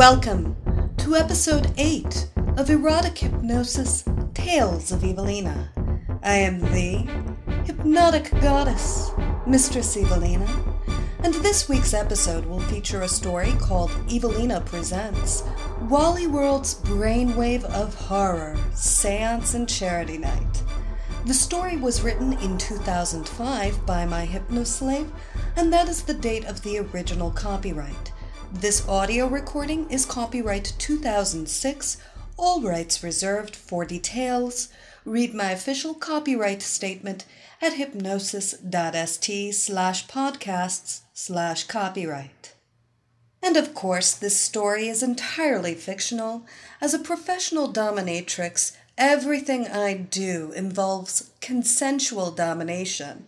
Welcome to episode 8 of Erotic Hypnosis Tales of Evilena. I am the hypnotic goddess, Mistress Evilena, and this week's episode will feature a story called Evilena Presents Wally World's Brainwave of Horror Seance and Charity Night. The story was written in 2005 by my hypnoslave, and that is the date of the original copyright. This audio recording is copyright 2006, all rights reserved for details. Read my official copyright statement at hypnosis.st slash podcasts slash copyright. And of course, this story is entirely fictional. As a professional dominatrix, everything I do involves consensual domination.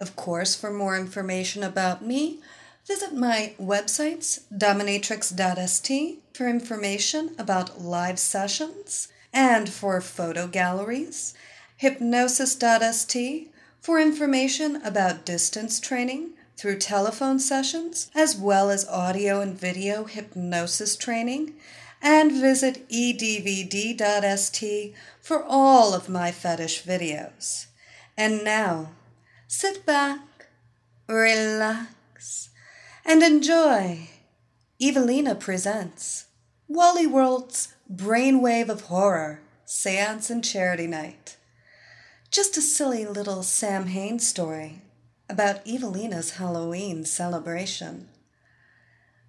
Of course, for more information about me, visit my websites, dominatrix.st, for information about live sessions and for photo galleries, hypnosis.st, for information about distance training through telephone sessions, as well as audio and video hypnosis training, and visit edvd.st for all of my fetish videos. And now, sit back, relax, and enjoy. Evilena presents Wally World's Brainwave of Horror Seance and Charity Night. Just a silly little Samhain story about Evilena's Halloween celebration.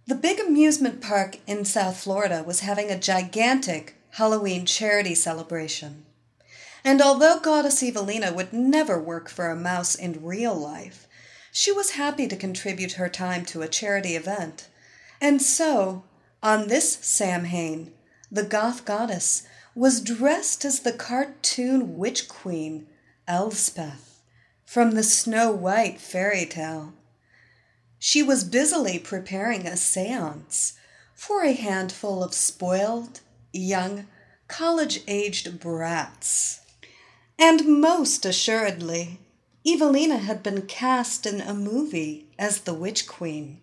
The big amusement park in South Florida was having a gigantic Halloween charity celebration. And although Goddess Evilena would never work for a mouse in real life, she was happy to contribute her time to a charity event. And so, on this Samhain, the goth goddess was dressed as the cartoon witch queen, Elspeth, from the Snow White fairy tale. She was busily preparing a seance for a handful of spoiled, young, college aged brats. And most assuredly, Evilena had been cast in a movie as the Witch Queen.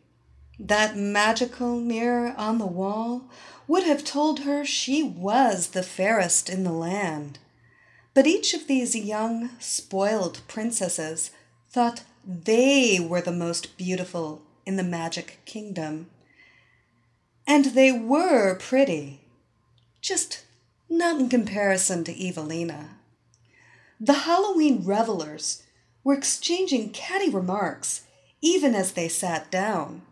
That magical mirror on the wall would have told her she was the fairest in the land. But each of these young, spoiled princesses thought they were the most beautiful in the magic kingdom. And they were pretty, just not in comparison to Evilena. The Halloween revelers were exchanging catty remarks even as they sat down.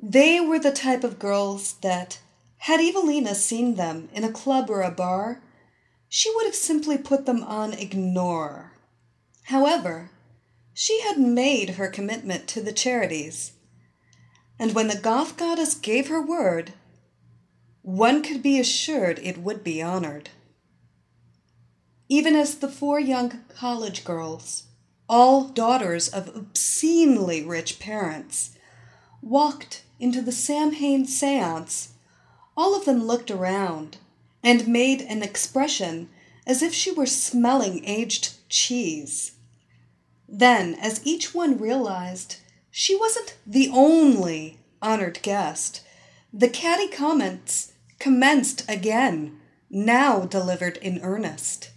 They were the type of girls that, had Evilena seen them in a club or a bar, she would have simply put them on ignore. However, she had made her commitment to the charities, and when the goth goddess gave her word, one could be assured it would be honored. Even as the four young college girls, all daughters of obscenely rich parents, walked into the Samhain seance, all of them looked around and made an expression as if she were smelling aged cheese. Then, as each one realized she wasn't the only honored guest, the catty comments commenced again, now delivered in earnest.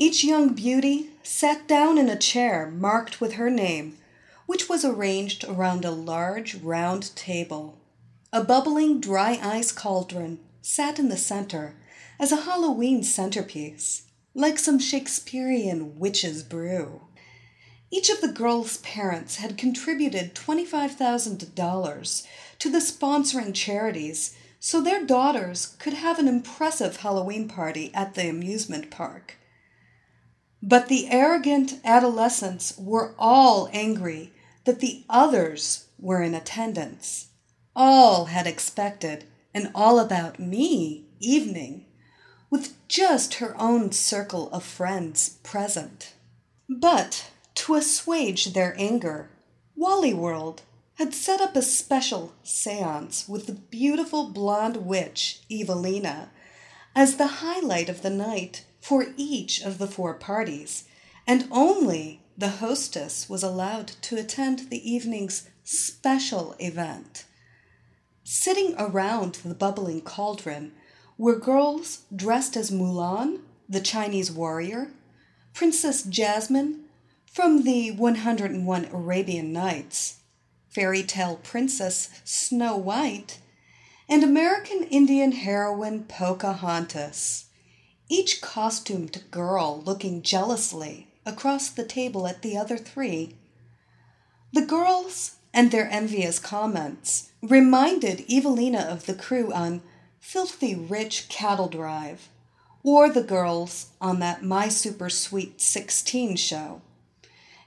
Each young beauty sat down in a chair marked with her name, which was arranged around a large round table. A bubbling dry ice cauldron sat in the center as a Halloween centerpiece, like some Shakespearean witch's brew. Each of the girls' parents had contributed $25,000 to the sponsoring charities so their daughters could have an impressive Halloween party at the amusement park. But the arrogant adolescents were all angry that the others were in attendance. All had expected an all about me evening, with just her own circle of friends present. But to assuage their anger, Wally World had set up a special seance with the beautiful blonde witch, Evilena, as the highlight of the night for each of the four parties, and only the hostess was allowed to attend the evening's special event. Sitting around the bubbling cauldron were girls dressed as Mulan, the Chinese warrior, Princess Jasmine from the 101 Arabian Nights, fairy tale princess Snow White, and American Indian heroine Pocahontas, each costumed girl looking jealously across the table at the other three. The girls and their envious comments reminded Evilena of the crew on Filthy Rich Cattle Drive or the girls on that My Super Sweet 16 show.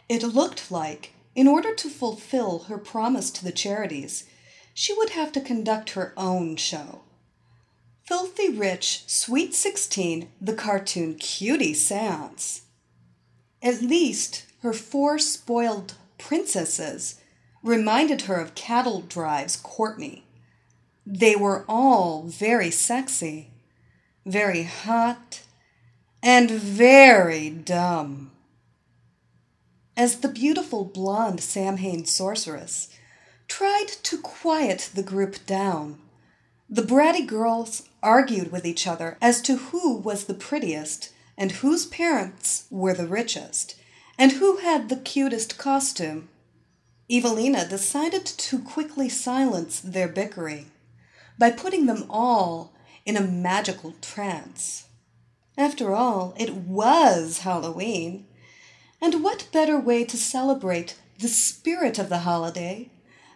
It looked like in order to fulfill her promise to the charities, she would have to conduct her own show. Filthy Rich Sweet 16, the cartoon cutie seance. At least her four spoiled princesses reminded her of Cattle Drive's Courtney. They were all very sexy, very hot, and very dumb. As the beautiful blonde Samhain sorceress tried to quiet the group down, the bratty girls argued with each other as to who was the prettiest and whose parents were the richest and who had the cutest costume. Evilena decided to quickly silence their bickering by putting them all in a magical trance. After all, it was Halloween, and what better way to celebrate the spirit of the holiday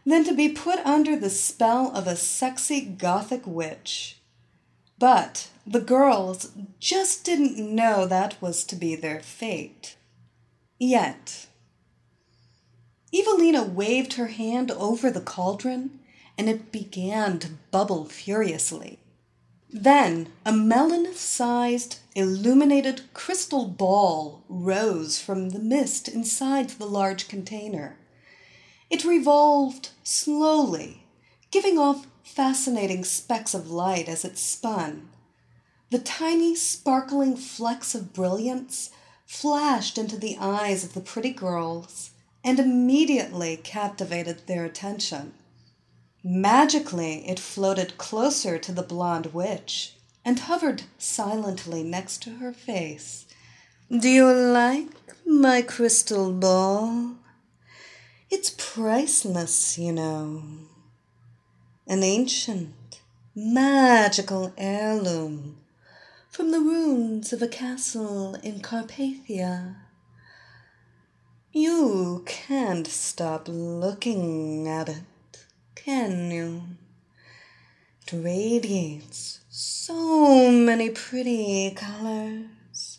than to be put under the spell of a sexy gothic witch? But the girls just didn't know that was to be their fate. Yet. Evilena waved her hand over the cauldron, and it began to bubble furiously. Then a melon sized, illuminated crystal ball rose from the mist inside the large container. It revolved slowly, giving off fascinating specks of light as it spun. The tiny, sparkling flecks of brilliance flashed into the eyes of the pretty girls and immediately captivated their attention. Magically, it floated closer to the blonde witch and hovered silently next to her face. Do you like my crystal ball? It's priceless, you know. An ancient, magical heirloom from the ruins of a castle in Carpathia. You can't stop looking at it can you? It radiates so many pretty colors.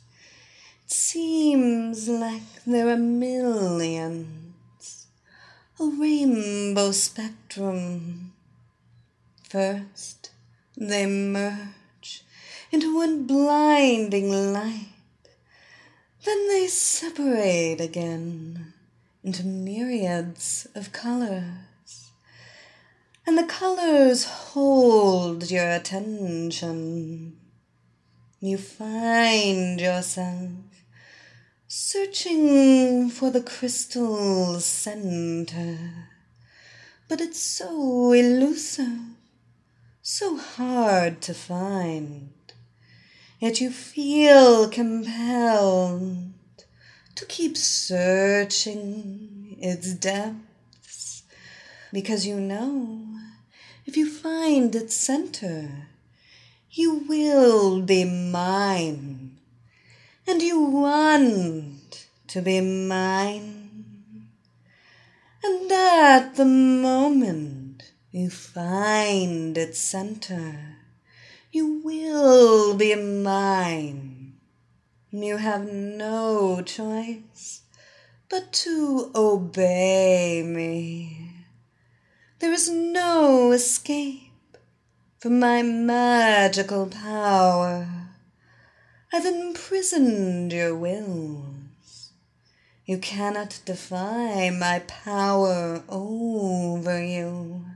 It seems like there are millions. A rainbow spectrum. First, they merge into one blinding light. Then they separate again into myriads of colors and the colors hold your attention. You find yourself searching for the crystal center, but it's so elusive, so hard to find. Yet you feel compelled to keep searching its depths because you know if you find its center, you will be mine, and you want to be mine. And at the you find its center, you will be mine. you have no choice but to obey me. There is no escape from my magical power. I've imprisoned your wills. You cannot defy my power over you.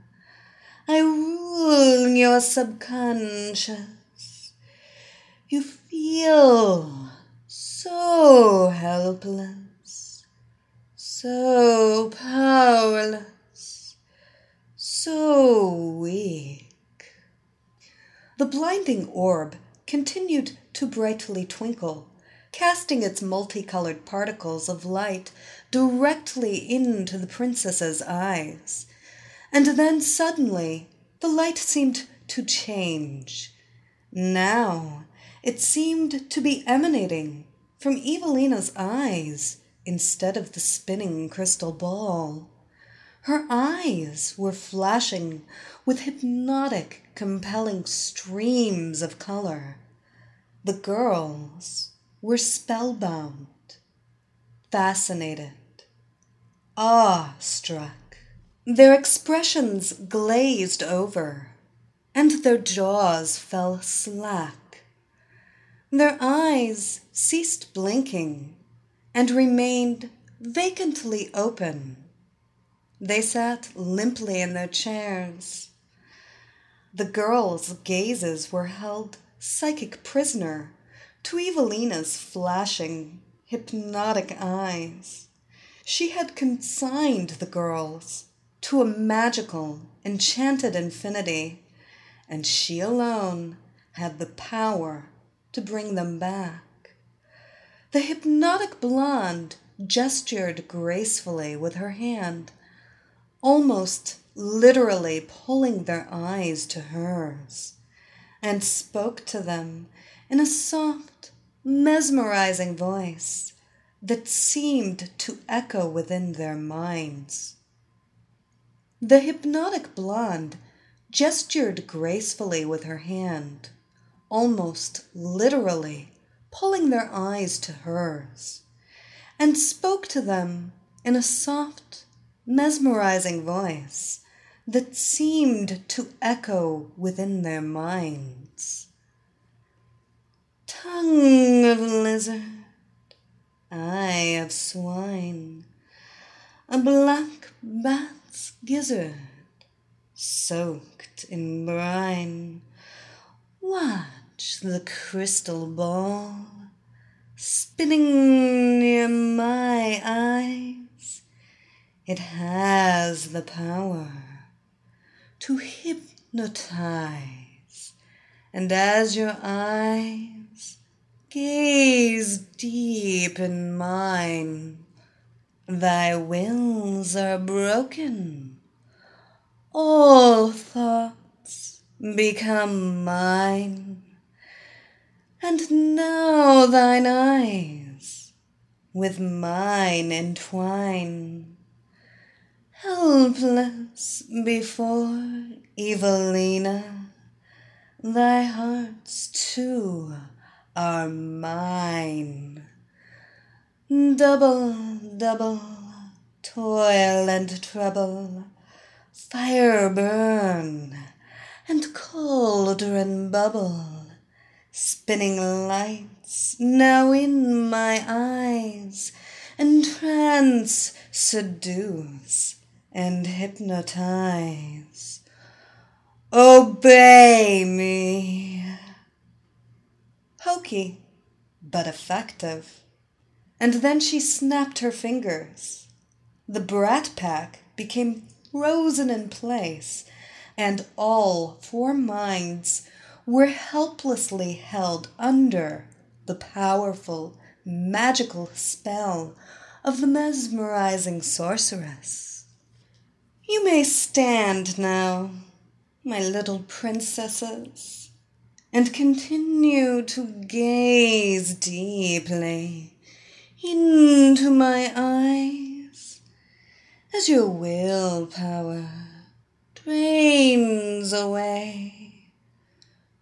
I rule your subconscious. You feel so helpless, so powerless, so weak. The blinding orb continued to brightly twinkle, casting its multicolored particles of light directly into the princess's eyes. And then suddenly the light seemed to change. Now it seemed to be emanating from Evilena's eyes instead of the spinning crystal ball. Her eyes were flashing with hypnotic, compelling streams of color. The girls were spellbound, fascinated, awe-struck. Their expressions glazed over, and their jaws fell slack. Their eyes ceased blinking and remained vacantly open. They sat limply in their chairs. The girls' gazes were held psychic prisoner to Evilena's flashing, hypnotic eyes. She had consigned the girls to a magical, enchanted infinity, and she alone had the power to bring them back. The hypnotic blonde gestured gracefully with her hand, almost literally pulling their eyes to hers and spoke to them in a soft, mesmerizing voice that seemed to echo within their minds. The hypnotic blonde gestured gracefully with her hand, almost literally pulling their eyes to hers, and spoke to them in a soft, mesmerizing voice that seemed to echo within their minds. Tongue of lizard, eye of swine, a black bat's gizzard soaked in brine. Watch the crystal ball spinning near my eyes. It has the power to hypnotize. And as your eyes gaze deep in mine, thy wills are broken. All thoughts become mine. And now thine eyes with mine entwine helpless before Evilena. Thy hearts too are mine. Double, double, toil and trouble, fire burn and cauldron bubble, spinning lights now in my eyes, and trance seduce and hypnotize. Obey me. Hokey, but effective. And then she snapped her fingers. The brat pack became frozen in place, and all four minds were helplessly held under the powerful, magical spell of the mesmerizing sorceress. You may stand now, my little princesses, and continue to gaze deeply into my eyes as your willpower drains away,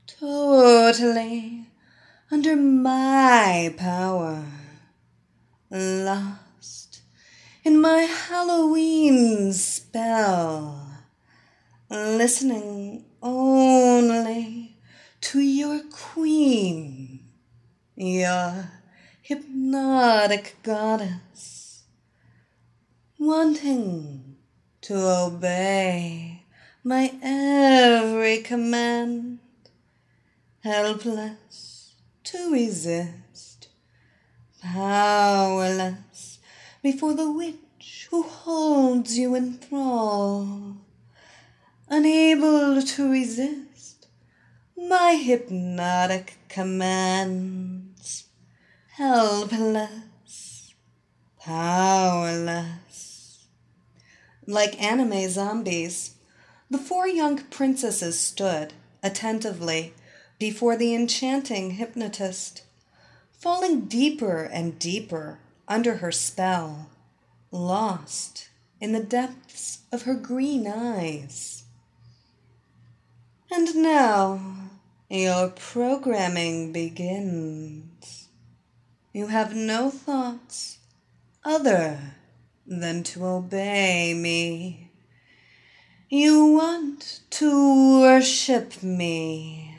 totally under my power, lost in my Halloween spell, listening only to your queen, your hypnotic goddess, wanting to obey my every command, helpless to resist, powerless before the witch who holds you in thrall, unable to resist my hypnotic commands, helpless, powerless. Like anime zombies, the four young princesses stood attentively before the enchanting hypnotist, falling deeper and deeper under her spell, lost in the depths of her green eyes. And now your programming begins. You have no thoughts other than to obey me. You want to worship me.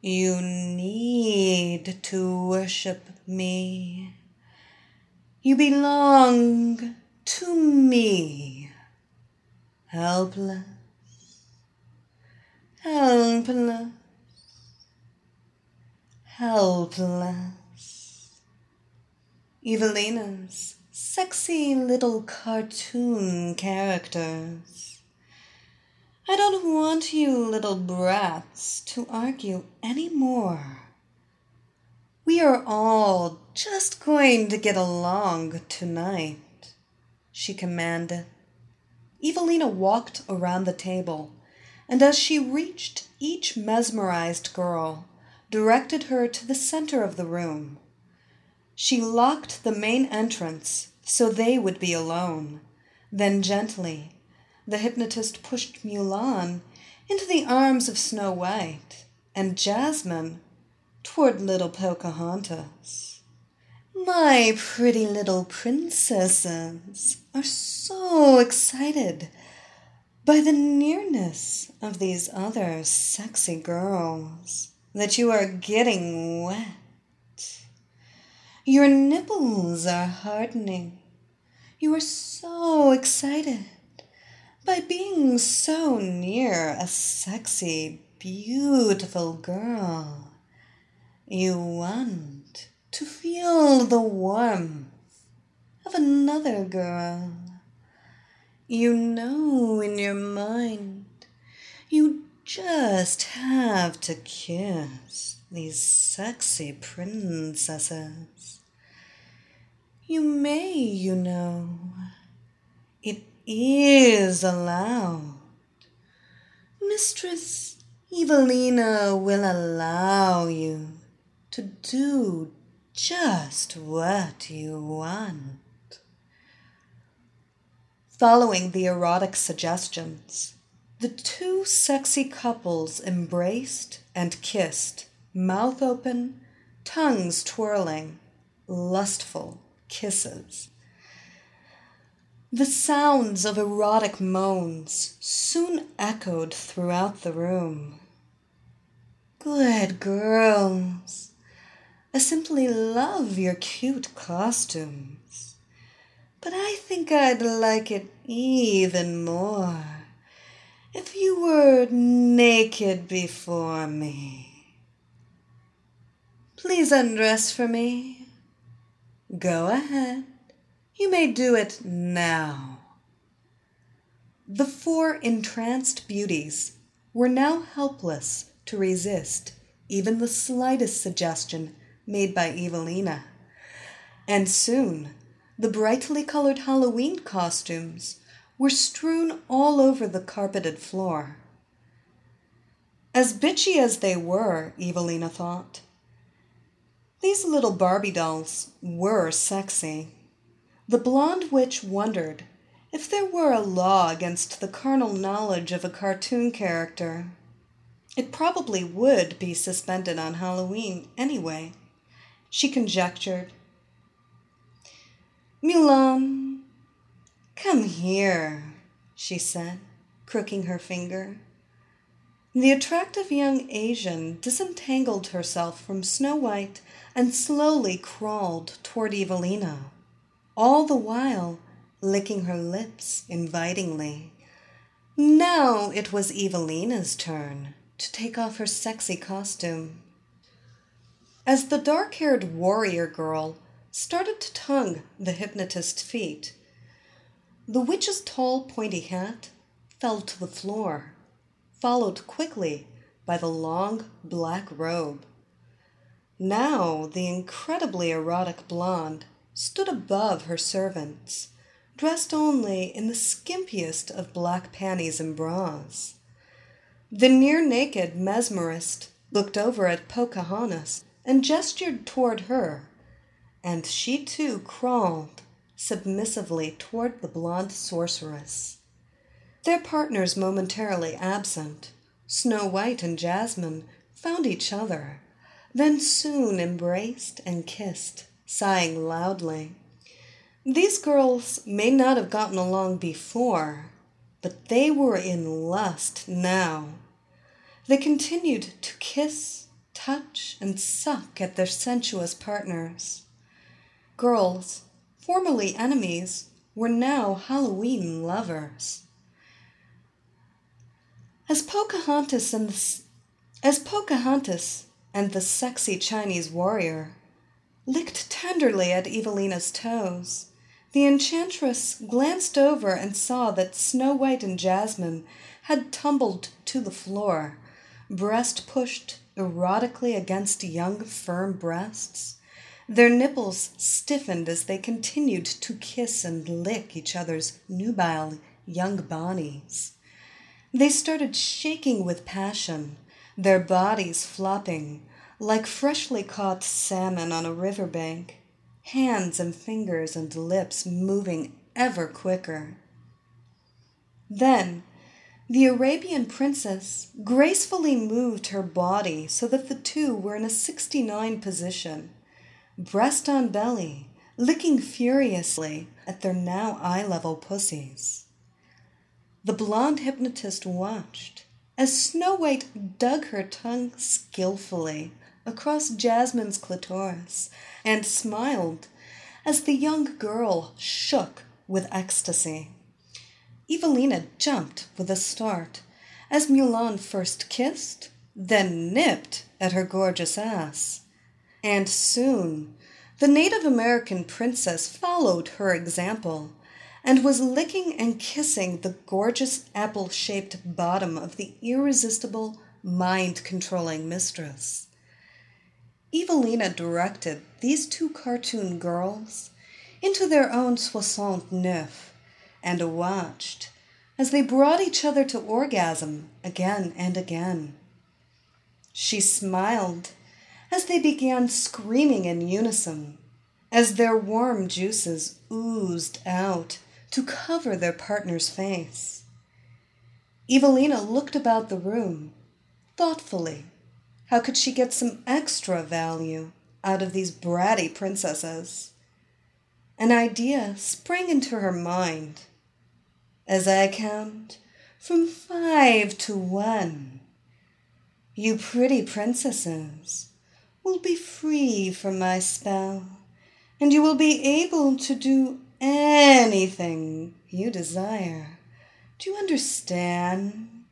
You need to worship me. You belong to me. Helpless, helpless, helpless. Evilena's sexy little cartoon characters. I don't want you little brats to argue any more. We are all just going to get along tonight, she commanded. Evilena walked around the table, and as she reached each mesmerized girl, directed her to the center of the room. She locked the main entrance so they would be alone. Then gently, the hypnotist pushed Mulan into the arms of Snow White and Jasmine toward little Pocahontas. My pretty little princesses are so excited by the nearness of these other sexy girls that you are getting wet. Your nipples are hardening. You are so excited by being so near a sexy, beautiful girl. You want to feel the warmth of another girl. You know in your mind you just have to kiss these sexy princesses. You may, you know. It is allowed. Mistress Evilena will allow you to do just what you want. Following the erotic suggestions, the two sexy couples embraced and kissed, mouth open, tongues twirling, lustful kisses. The sounds of erotic moans soon echoed throughout the room. Good girls, I simply love your cute costumes, but I think I'd like it even more if you were naked before me. Please undress for me. Go ahead. You may do it now. The four entranced beauties were now helpless to resist even the slightest suggestion made by Evilena, and soon the brightly colored Halloween costumes were strewn all over the carpeted floor. As bitchy as they were, Evilena thought, these little Barbie dolls were sexy. The blonde witch wondered if there were a law against the carnal knowledge of a cartoon character. It probably would be suspended on Halloween anyway, she conjectured. Mulan, come here, she said, crooking her finger. The attractive young Asian disentangled herself from Snow White and slowly crawled toward Evilena, all the while licking her lips invitingly. Now it was Evilena's turn to take off her sexy costume. As the dark haired warrior girl started to tongue the hypnotist's feet, the witch's tall, pointy hat fell to the floor, followed quickly by the long black robe. Now the incredibly erotic blonde stood above her servants, dressed only in the skimpiest of black panties and bras. The near naked mesmerist looked over at Pocahontas and gestured toward her, and she too crawled submissively toward the blonde sorceress. Their partners momentarily absent, Snow White and Jasmine found each other, then soon embraced and kissed, sighing loudly. These girls may not have gotten along before, but they were in lust now. They continued to kiss, touch, and suck at their sensuous partners. Girls, formerly enemies, were now Halloween lovers. As Pocahontas and the, as Pocahontas and the sexy Chinese warrior licked tenderly at Evilena's toes, the enchantress glanced over and saw that Snow White and Jasmine had tumbled to the floor, breast pushed erotically against young, firm breasts. Their nipples stiffened as they continued to kiss and lick each other's nubile young bodies. They started shaking with passion, their bodies flopping like freshly caught salmon on a river bank hands and fingers and lips moving ever quicker. Then the Arabian princess gracefully moved her body so that the two were in a 69 position, breast on belly, licking furiously at their now eye level pussies. The blonde hypnotist watched as Snow White dug her tongue skillfully across Jasmine's clitoris and smiled as the young girl shook with ecstasy. Evilena jumped with a start as Mulan first kissed, then nipped at her gorgeous ass. And soon the Native American princess followed her example and was licking and kissing the gorgeous apple shaped bottom of the irresistible, mind controlling mistress. Evilena directed these two cartoon girls into their own soixante neuf and watched as they brought each other to orgasm again and again. She smiled as they began screaming in unison, as their warm juices oozed out to cover their partner's face. Evilena looked about the room thoughtfully how could she get some extra value out of these bratty princesses? An idea sprang into her mind. As I count from five to one, you pretty princesses will be free from my spell, and you will be able to do anything you desire. Do you understand?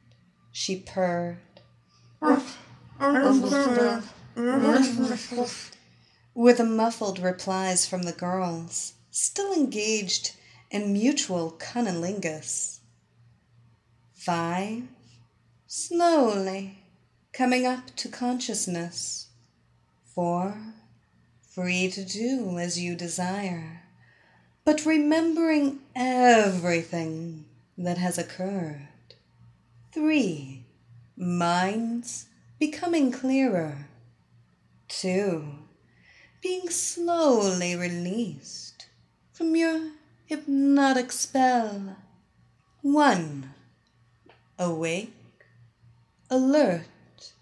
She purred. With the muffled replies from the girls, still engaged in mutual cunnilingus. Five, slowly coming up to consciousness. Four, free to do as you desire, but remembering everything that has occurred. Three, minds becoming clearer. Two, being slowly released from your hypnotic spell. One, awake, alert,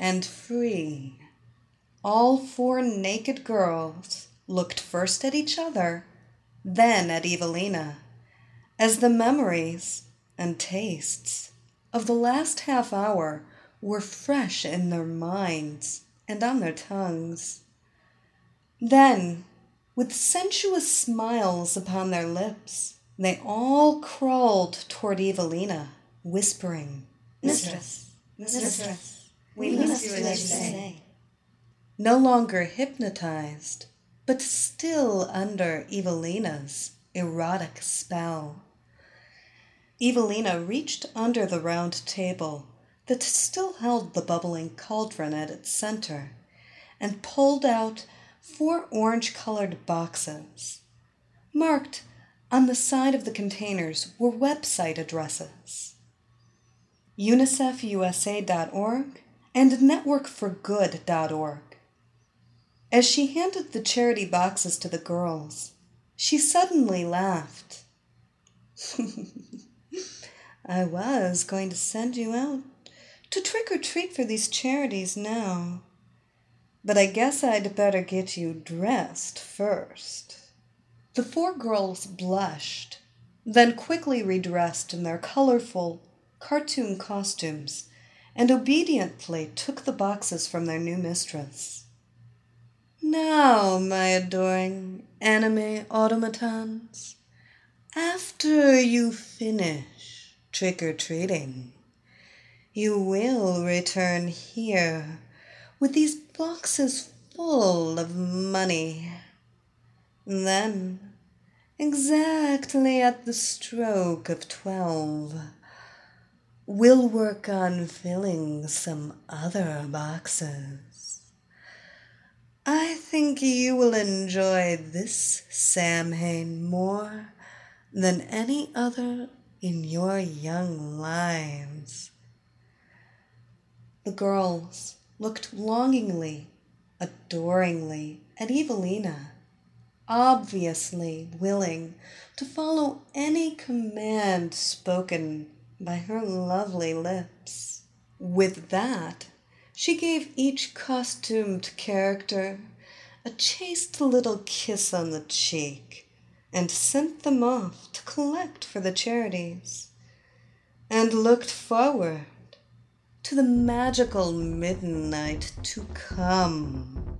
and free. All four naked girls looked first at each other, then at Evilena, as the memories and tastes of the last half hour were fresh in their minds and on their tongues. Then, with sensuous smiles upon their lips, they all crawled toward Evilena, whispering, Mistress, mistress, we must do as you say. No longer hypnotized, but still under Evilena's erotic spell. Evilena reached under the round table that still held the bubbling cauldron at its center and pulled out four orange colored boxes. Marked on the side of the containers were website addresses UNICEFUSA.org and NetworkForGood.org. As she handed the charity boxes to the girls, she suddenly laughed. I was going to send you out to trick or treat for these charities now. But I guess I'd better get you dressed first. The four girls blushed, then quickly redressed in their colorful cartoon costumes and obediently took the boxes from their new mistress. Now, my adoring anime automatons, after you finish trick or treating, you will return here with these boxes full of money. Then, exactly at the stroke of twelve, we'll work on filling some other boxes. I think you will enjoy this Samhain more than any other in your young lives. The girls looked longingly, adoringly at Evilena, obviously willing to follow any command spoken by her lovely lips. With that, she gave each costumed character a chaste little kiss on the cheek and sent them off to collect for the charities, and looked forward to the magical midnight to come.